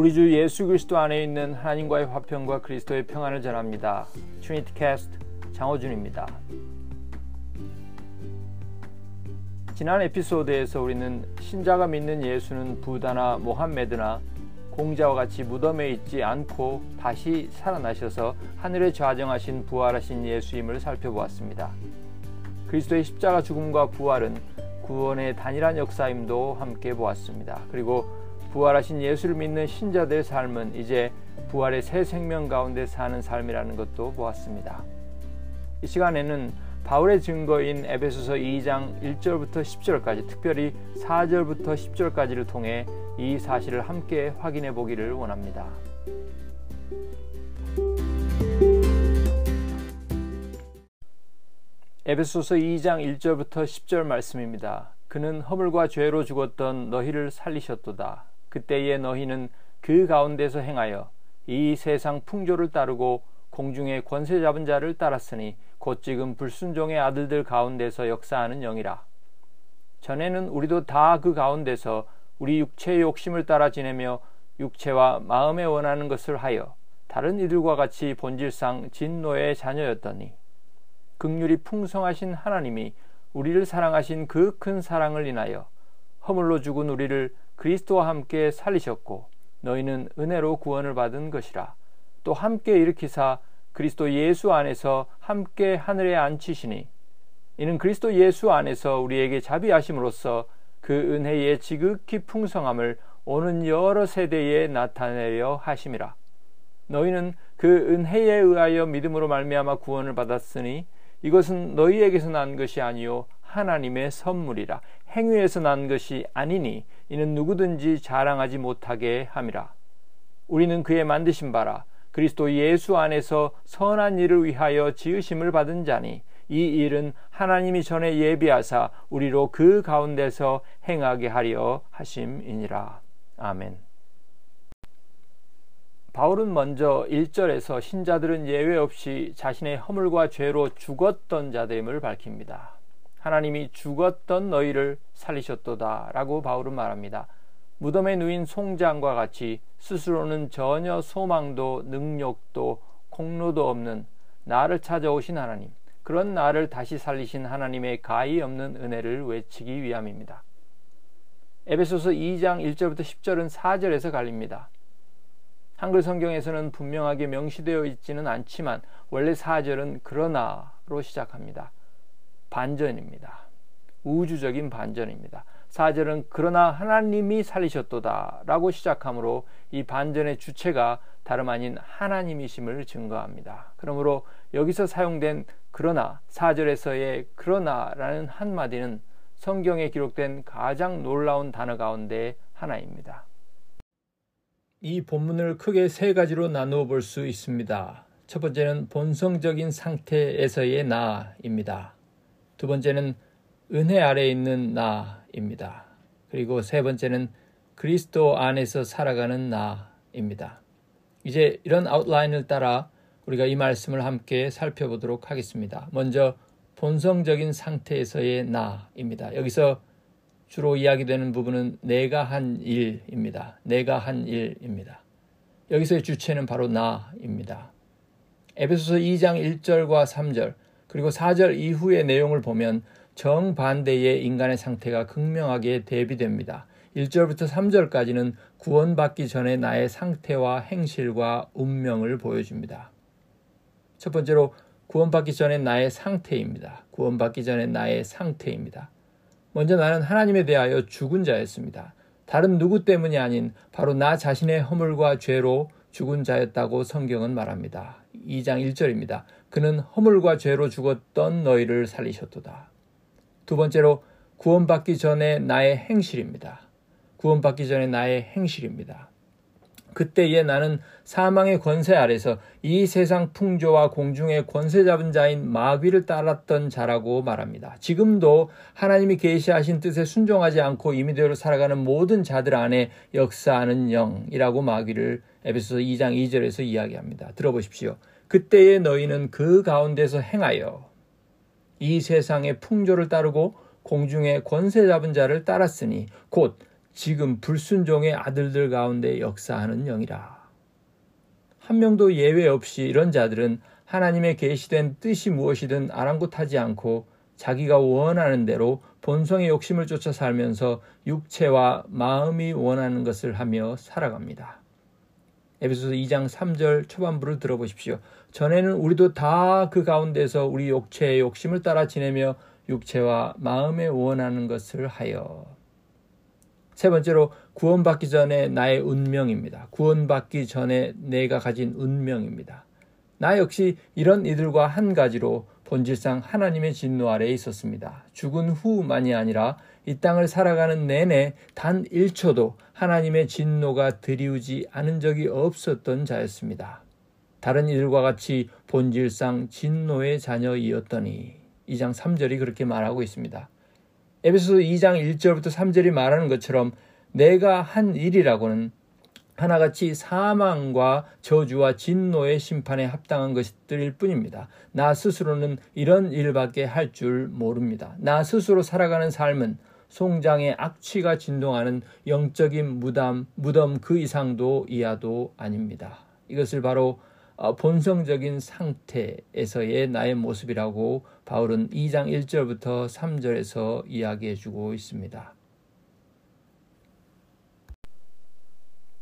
우리 주 예수 그리스도 안에 있는 하나님과의 화평과 그리스도의 평안을 전합니다. 트리니티 캐스트 장호준입니다. 지난 에피소드에서 우리는 신자가 믿는 예수는 부다나 모함메드나 공자와 같이 무덤에 있지 않고 다시 살아나셔서 하늘에 좌정하신 부활하신 예수임을 살펴보았습니다. 그리스도의 십자가 죽음과 부활은 구원의 단일한 역사임도 함께 보았습니다. 그리고 부활하신 예수를 믿는 신자들의 삶은 이제 부활의 새 생명 가운데 사는 삶이라는 것도 보았습니다. 이 시간에는 바울의 증거인 에베소서 2장 1절부터 10절까지 특별히 4절부터 10절까지를 통해 이 사실을 함께 확인해 보기를 원합니다. 에베소서 2장 1절부터 10절 말씀입니다. 그는 허물과 죄로 죽었던 너희를 살리셨도다. 그때의 너희는 그 가운데서 행하여 이 세상 풍조를 따르고 공중의 권세 잡은 자를 따랐으니 곧 지금 불순종의 아들들 가운데서 역사하는 영이라. 전에는 우리도 다 그 가운데서 우리 육체의 욕심을 따라 지내며 육체와 마음에 원하는 것을 하여 다른 이들과 같이 본질상 진노의 자녀였더니 극률이 풍성하신 하나님이 우리를 사랑하신 그 큰 사랑을 인하여 허물로 죽은 우리를 그리스도와 함께 살리셨고 너희는 은혜로 구원을 받은 것이라. 또 함께 일으키사 그리스도 예수 안에서 함께 하늘에 앉히시니 이는 그리스도 예수 안에서 우리에게 자비하심으로써 그 은혜의 지극히 풍성함을 오는 여러 세대에 나타내려 하심이라. 너희는 그 은혜에 의하여 믿음으로 말미암아 구원을 받았으니 이것은 너희에게서 난 것이 아니요 하나님의 선물이라. 행위에서 난 것이 아니니 이는 누구든지 자랑하지 못하게 함이라. 우리는 그의 만드신 바라. 그리스도 예수 안에서 선한 일을 위하여 지으심을 받은 자니 이 일은 하나님이 전에 예비하사 우리로 그 가운데서 행하게 하려 하심이니라. 아멘 바울은 먼저 1절에서 신자들은 예외 없이 자신의 허물과 죄로 죽었던 자됨을 밝힙니다. 하나님이 죽었던 너희를 살리셨도다 라고 바울은 말합니다. 무덤에 누인 송장과 같이 스스로는 전혀 소망도 능력도 공로도 없는 나를 찾아오신 하나님, 그런 나를 다시 살리신 하나님의 가히 없는 은혜를 외치기 위함입니다. 에베소서 2장 1절부터 10절은 4절에서 갈립니다. 한글 성경에서는 분명하게 명시되어 있지는 않지만 원래 4절은 그러나로 시작합니다. 반전입니다. 우주적인 반전입니다. 4절은 그러나 하나님이 살리셨도다 라고 시작하므로 이 반전의 주체가 다름 아닌 하나님이심을 증거합니다. 그러므로 여기서 사용된 그러나 4절에서의 그러나라는 한마디는 성경에 기록된 가장 놀라운 단어 가운데 하나입니다. 이 본문을 크게 세 가지로 나누어 볼 수 있습니다. 첫 번째는 본성적인 상태에서의 나입니다. 두 번째는 은혜 아래 있는 나입니다. 그리고 세 번째는 그리스도 안에서 살아가는 나입니다. 이제 이런 아웃라인을 따라 우리가 이 말씀을 함께 살펴보도록 하겠습니다. 먼저 본성적인 상태에서의 나입니다. 여기서 주로 이야기되는 부분은 내가 한 일입니다. 내가 한 일입니다. 여기서의 주체는 바로 나입니다. 에베소서 2장 1절과 3절 그리고 4절 이후의 내용을 보면 정반대의 인간의 상태가 극명하게 대비됩니다. 1절부터 3절까지는 구원받기 전에 나의 상태와 행실과 운명을 보여줍니다. 첫 번째로 구원받기 전에 나의 상태입니다. 구원받기 전에 나의 상태입니다. 먼저 나는 하나님에 대하여 죽은 자였습니다. 다른 누구 때문이 아닌 바로 나 자신의 허물과 죄로 죽은 자였다고 성경은 말합니다. 2장 1절입니다. 그는 허물과 죄로 죽었던 너희를 살리셨도다. 두 번째로 구원받기 전에 나의 행실입니다. 구원받기 전에 나의 행실입니다. 그때에 나는 사망의 권세 아래서 이 세상 풍조와 공중의 권세 잡은 자인 마귀를 따랐던 자라고 말합니다. 지금도 하나님이 계시하신 뜻에 순종하지 않고 임의대로 살아가는 모든 자들 안에 역사하는 영이라고 마귀를 에베소서 2장 2절에서 이야기합니다. 들어보십시오. 그때에 너희는 그 가운데서 행하여 이 세상의 풍조를 따르고 공중의 권세 잡은 자를 따랐으니 곧 지금 불순종의 아들들 가운데 역사하는 영이라. 한 명도 예외 없이 이런 자들은 하나님의 계시된 뜻이 무엇이든 아랑곳하지 않고 자기가 원하는 대로 본성의 욕심을 쫓아 살면서 육체와 마음이 원하는 것을 하며 살아갑니다. 에베소서 2장 3절 초반부를 들어보십시오. 전에는 우리도 다 그 가운데서 우리 육체의 욕심을 따라 지내며 육체와 마음에 원하는 것을 하여. 세 번째로 구원받기 전에 나의 운명입니다. 구원받기 전에 내가 가진 운명입니다. 나 역시 이런 이들과 한 가지로 본질상 하나님의 진노 아래에 있었습니다. 죽은 후만이 아니라 이 땅을 살아가는 내내 단 1초도 하나님의 진노가 드리우지 않은 적이 없었던 자였습니다. 다른 이들과 같이 본질상 진노의 자녀이었더니 2장 3절이 그렇게 말하고 있습니다. 에베소서 2장 1절부터 3절이 말하는 것처럼 내가 한 일이라고는 하나같이 사망과 저주와 진노의 심판에 합당한 것들일 뿐입니다. 나 스스로는 이런 일밖에 할 줄 모릅니다. 나 스스로 살아가는 삶은 송장의 악취가 진동하는 영적인 무덤, 무덤 그 이상도 이하도 아닙니다. 이것을 바로 어, 본성적인 상태에서의 나의 모습이라고 바울은 2장 1절부터 3절에서 이야기해 주고 있습니다.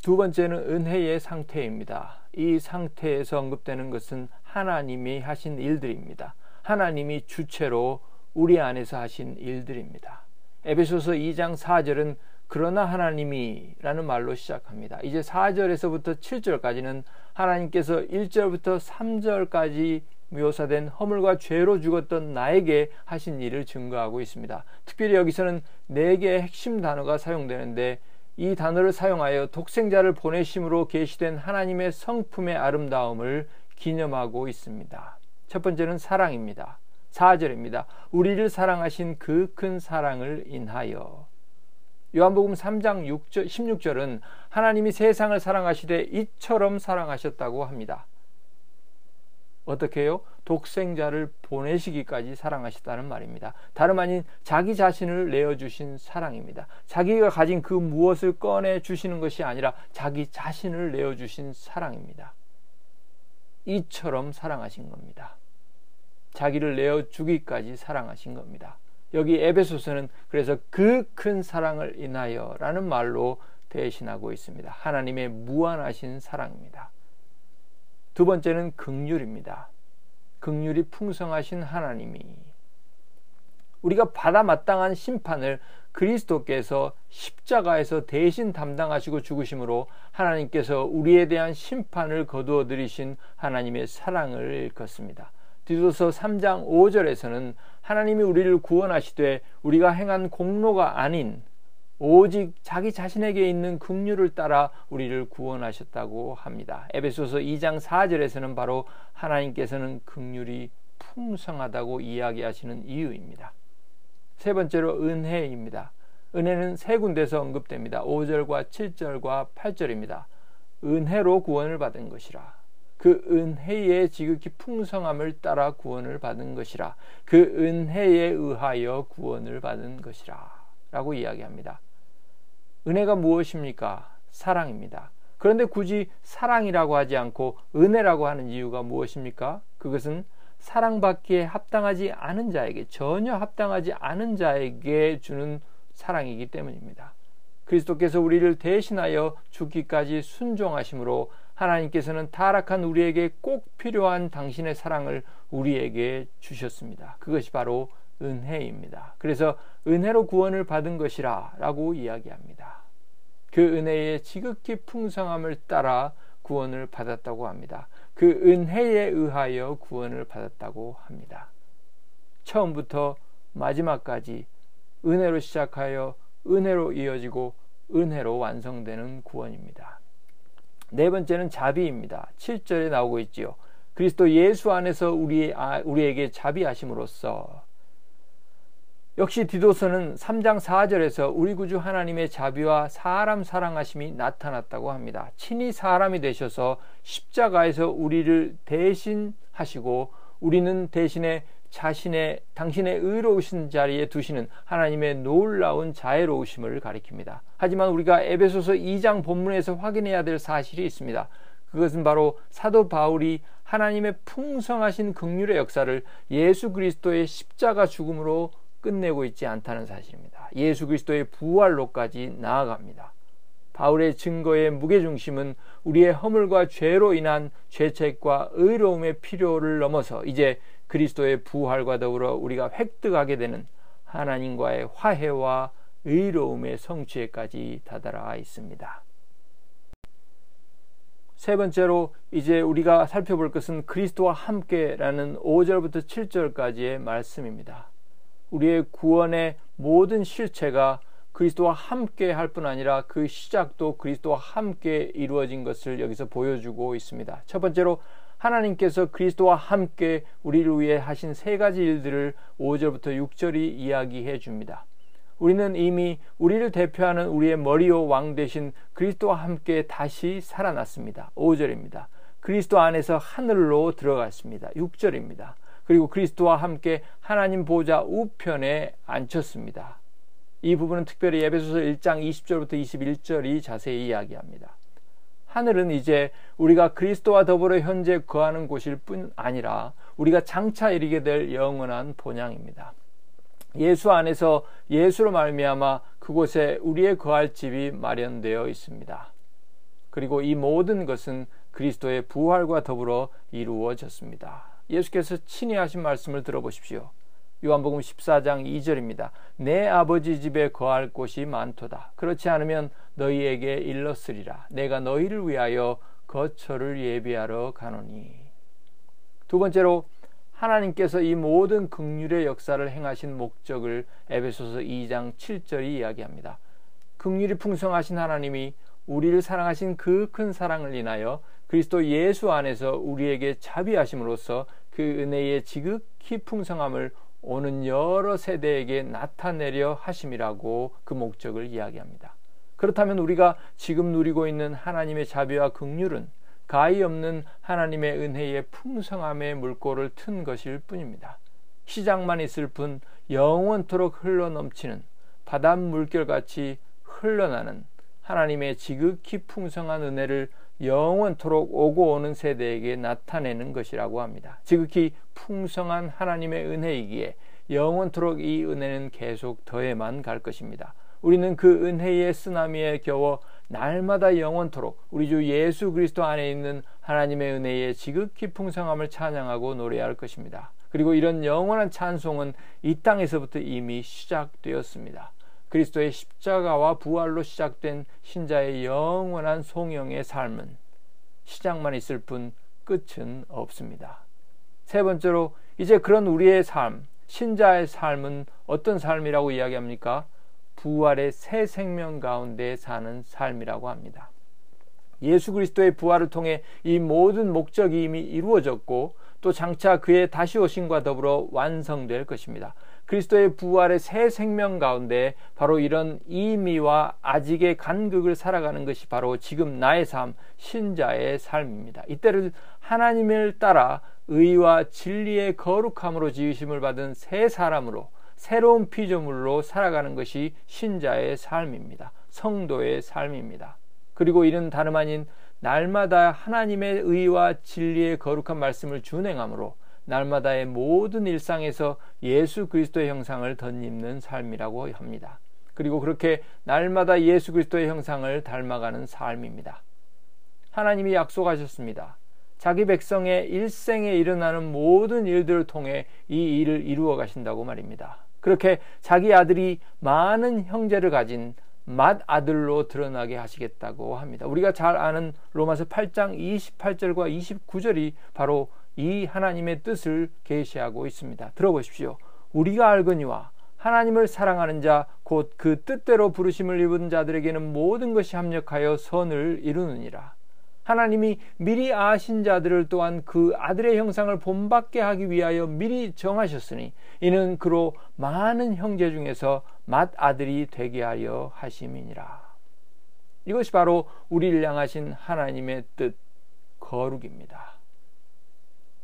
두 번째는 은혜의 상태입니다. 이 상태에서 언급되는 것은 하나님이 하신 일들입니다. 하나님이 주체로 우리 안에서 하신 일들입니다. 에베소서 2장 4절은 그러나 하나님이 라는 말로 시작합니다. 이제 4절에서부터 7절까지는 하나님께서 1절부터 3절까지 묘사된 허물과 죄로 죽었던 나에게 하신 일을 증거하고 있습니다. 특별히 여기서는 네 개의 핵심 단어가 사용되는데 이 단어를 사용하여 독생자를 보내심으로 계시된 하나님의 성품의 아름다움을 기념하고 있습니다. 첫 번째는 사랑입니다. 4절입니다. 우리를 사랑하신 그 큰 사랑을 인하여 요한복음 3장 6절, 16절은 하나님이 세상을 사랑하시되 이처럼 사랑하셨다고 합니다. 어떻게 해요? 독생자를 보내시기까지 사랑하셨다는 말입니다. 다름 아닌 자기 자신을 내어주신 사랑입니다. 자기가 가진 그 무엇을 꺼내 주시는 것이 아니라 자기 자신을 내어주신 사랑입니다. 이처럼 사랑하신 겁니다. 자기를 내어주기까지 사랑하신 겁니다. 여기 에베소서는 그래서 그 큰 사랑을 인하여 라는 말로 대신하고 있습니다. 하나님의 무한하신 사랑입니다. 두 번째는 극률입니다. 극률이 풍성하신 하나님이 우리가 받아 마땅한 심판을 그리스도께서 십자가에서 대신 담당하시고 죽으심으로 하나님께서 우리에 대한 심판을 거두어 들이신 하나님의 사랑을 일컫습니다. 디도서 3장 5절에서는 하나님이 우리를 구원하시되 우리가 행한 공로가 아닌 오직 자기 자신에게 있는 긍휼을 따라 우리를 구원하셨다고 합니다. 에베소서 2장 4절에서는 바로 하나님께서는 긍휼이 풍성하다고 이야기하시는 이유입니다. 세 번째로 은혜입니다. 은혜는 세 군데서 언급됩니다. 5절과 7절과 8절입니다. 은혜로 구원을 받은 것이라. 그 은혜의 지극히 풍성함을 따라 구원을 받은 것이라. 그 은혜에 의하여 구원을 받은 것이라. 라고 이야기합니다. 은혜가 무엇입니까? 사랑입니다. 그런데 굳이 사랑이라고 하지 않고 은혜라고 하는 이유가 무엇입니까? 그것은 사랑받기에 합당하지 않은 자에게 전혀 합당하지 않은 자에게 주는 사랑이기 때문입니다. 그리스도께서 우리를 대신하여 죽기까지 순종하심으로 하나님께서는 타락한 우리에게 꼭 필요한 당신의 사랑을 우리에게 주셨습니다. 그것이 바로 은혜입니다. 그래서 은혜로 구원을 받은 것이라 라고 이야기합니다. 그 은혜의 지극히 풍성함을 따라 구원을 받았다고 합니다. 그 은혜에 의하여 구원을 받았다고 합니다. 처음부터 마지막까지 은혜로 시작하여 은혜로 이어지고 은혜로 완성되는 구원입니다. 네 번째는 자비입니다. 7절에 나오고 있지요. 그리스도 예수 안에서 우리, 아, 우리에게 자비하심으로써 역시 디도서는 3장 4절에서 우리 구주 하나님의 자비와 사람 사랑하심이 나타났다고 합니다. 친히 사람이 되셔서 십자가에서 우리를 대신하시고 우리는 대신에 자신의 당신의 의로우신 자리에 두시는 하나님의 놀라운 자애로우심을 가리킵니다. 하지만 우리가 에베소서 2장 본문에서 확인해야 될 사실이 있습니다. 그것은 바로 사도 바울이 하나님의 풍성하신 극률의 역사를 예수 그리스도의 십자가 죽음으로 끝내고 있지 않다는 사실입니다. 예수 그리스도의 부활로까지 나아갑니다. 바울의 증거의 무게중심은 우리의 허물과 죄로 인한 죄책과 의로움의 필요를 넘어서 이제 그리스도의 부활과 더불어 우리가 획득하게 되는 하나님과의 화해와 의로움의 성취에까지 다다라 있습니다. 세 번째로 이제 우리가 살펴볼 것은 그리스도와 함께라는 5절부터 7절까지의 말씀입니다. 우리의 구원의 모든 실체가 그리스도와 함께 할 뿐 아니라 그 시작도 그리스도와 함께 이루어진 것을 여기서 보여주고 있습니다. 첫 번째로 하나님께서 그리스도와 함께 우리를 위해 하신 세 가지 일들을 5절부터 6절이 이야기해 줍니다. 우리는 이미 우리를 대표하는 우리의 머리요 왕 대신 그리스도와 함께 다시 살아났습니다. 5절입니다. 그리스도 안에서 하늘로 들어갔습니다. 6절입니다. 그리고 그리스도와 함께 하나님 보좌 우편에 앉혔습니다. 이 부분은 특별히 에베소서 1장 20절부터 21절이 자세히 이야기합니다. 하늘은 이제 우리가 그리스도와 더불어 현재 거하는 곳일 뿐 아니라 우리가 장차 이르게 될 영원한 본향입니다. 예수 안에서 예수로 말미암아 그곳에 우리의 거할 집이 마련되어 있습니다. 그리고 이 모든 것은 그리스도의 부활과 더불어 이루어졌습니다. 예수께서 친히 하신 말씀을 들어보십시오. 요한복음 14장 2절입니다. 내 아버지 집에 거할 곳이 많도다. 그렇지 않으면 너희에게 일렀으리라. 내가 너희를 위하여 거처를 예비하러 가노니. 두 번째로 하나님께서 이 모든 극률의 역사를 행하신 목적을 에베소서 2장 7절이 이야기합니다. 극률이 풍성하신 하나님이 우리를 사랑하신 그 큰 사랑을 인하여 그리스도 예수 안에서 우리에게 자비하심으로써 그 은혜의 지극히 풍성함을 오는 여러 세대에게 나타내려 하심이라고 그 목적을 이야기합니다. 그렇다면 우리가 지금 누리고 있는 하나님의 자비와 극률은 가히 없는 하나님의 은혜의 풍성함의 물꼬를 튼 것일 뿐입니다. 시작만 있을 뿐 영원토록 흘러넘치는 바닷물결같이 흘러나는 하나님의 지극히 풍성한 은혜를 영원토록 오고 오는 세대에게 나타내는 것이라고 합니다. 지극히 풍성한 하나님의 은혜이기에 영원토록 이 은혜는 계속 더해만 갈 것입니다. 우리는 그 은혜의 쓰나미에 겨워 날마다 영원토록 우리 주 예수 그리스도 안에 있는 하나님의 은혜의 지극히 풍성함을 찬양하고 노래할 것입니다. 그리고 이런 영원한 찬송은 이 땅에서부터 이미 시작되었습니다. 그리스도의 십자가와 부활로 시작된 신자의 영원한 송영의 삶은 시작만 있을 뿐 끝은 없습니다. 세 번째로 이제 그런 우리의 삶, 신자의 삶은 어떤 삶이라고 이야기합니까? 부활의 새 생명 가운데 사는 삶이라고 합니다. 예수 그리스도의 부활을 통해 이 모든 목적이 이미 이루어졌고 또 장차 그의 다시 오심과 더불어 완성될 것입니다. 그리스도의 부활의 새 생명 가운데 바로 이런 이미와 아직의 간극을 살아가는 것이 바로 지금 나의 삶, 신자의 삶입니다. 이때를 하나님을 따라 의와 진리의 거룩함으로 지으심을 받은 새 사람으로 새로운 피조물로 살아가는 것이 신자의 삶입니다. 성도의 삶입니다. 그리고 이는 다름 아닌 날마다 하나님의 의와 진리의 거룩한 말씀을 준행함으로 날마다의 모든 일상에서 예수 그리스도의 형상을 덧입는 삶이라고 합니다. 그리고 그렇게 날마다 예수 그리스도의 형상을 닮아가는 삶입니다. 하나님이 약속하셨습니다. 자기 백성의 일생에 일어나는 모든 일들을 통해 이 일을 이루어 가신다고 말입니다. 그렇게 자기 아들이 많은 형제를 가진 맏 아들로 드러나게 하시겠다고 합니다. 우리가 잘 아는 로마서 8장 28절과 29절이 바로 이 하나님의 뜻을 계시하고 있습니다. 들어보십시오. 우리가 알거니와 하나님을 사랑하는 자 곧 그 뜻대로 부르심을 입은 자들에게는 모든 것이 합력하여 선을 이루느니라. 하나님이 미리 아신 자들을 또한 그 아들의 형상을 본받게 하기 위하여 미리 정하셨으니 이는 그로 많은 형제 중에서 맏 아들이 되게 하려 하심이니라. 이것이 바로 우리를 향하신 하나님의 뜻 거룩입니다.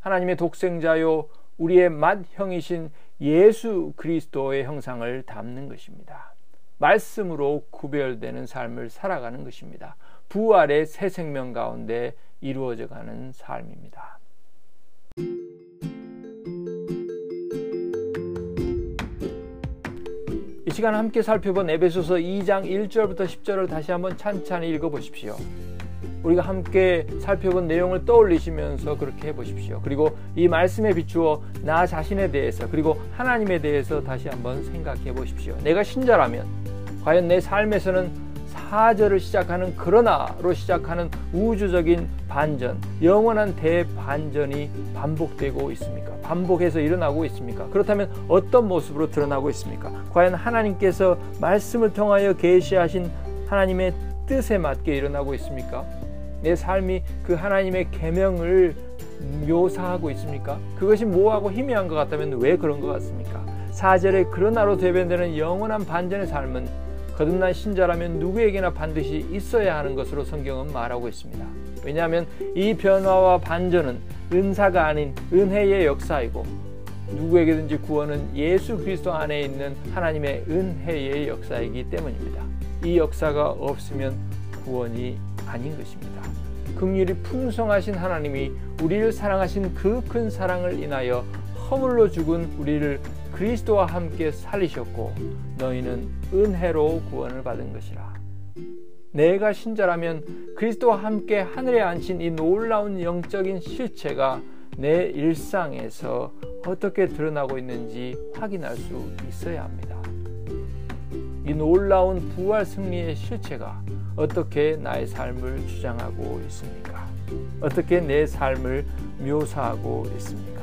하나님의 독생자요 우리의 맏형이신 예수 그리스도의 형상을 담는 것입니다. 말씀으로 구별되는 삶을 살아가는 것입니다. 부활의 새 생명 가운데 이루어져 가는 삶입니다. 이 시간 함께 살펴본 에베소서 2장 1절부터 10절을 다시 한번 찬찬히 읽어 보십시오. 우리가 함께 살펴본 내용을 떠올리시면서 그렇게 해 보십시오. 그리고 이 말씀에 비추어 나 자신에 대해서 그리고 하나님에 대해서 다시 한번 생각해 보십시오. 내가 신자라면 과연 내 삶에서는 사절을 시작하는 그러나로 시작하는 우주적인 반전, 영원한 대반전이 반복되고 있습니까? 반복해서 일어나고 있습니까? 그렇다면 어떤 모습으로 드러나고 있습니까? 과연 하나님께서 말씀을 통하여 계시하신 하나님의 뜻에 맞게 일어나고 있습니까? 내 삶이 그 하나님의 계명을 묘사하고 있습니까? 그것이 모호하고 희미한 것 같다면 왜 그런 것 같습니까? 사절의 그러나로 대변되는 영원한 반전의 삶은 거듭난 신자라면 누구에게나 반드시 있어야 하는 것으로 성경은 말하고 있습니다. 왜냐하면 이 변화와 반전은 은사가 아닌 은혜의 역사이고 누구에게든지 구원은 예수 그리스도 안에 있는 하나님의 은혜의 역사이기 때문입니다. 이 역사가 없으면 구원이 아닌 것입니다. 긍휼이 풍성하신 하나님이 우리를 사랑하신 그 큰 사랑을 인하여 허물로 죽은 우리를 그리스도와 함께 살리셨고 너희는 은혜로 구원을 받은 것이라. 내가 신자라면 그리스도와 함께 하늘에 앉힌 이 놀라운 영적인 실체가 내 일상에서 어떻게 드러나고 있는지 확인할 수 있어야 합니다. 이 놀라운 부활 승리의 실체가 어떻게 나의 삶을 주장하고 있습니까? 어떻게 내 삶을 묘사하고 있습니까?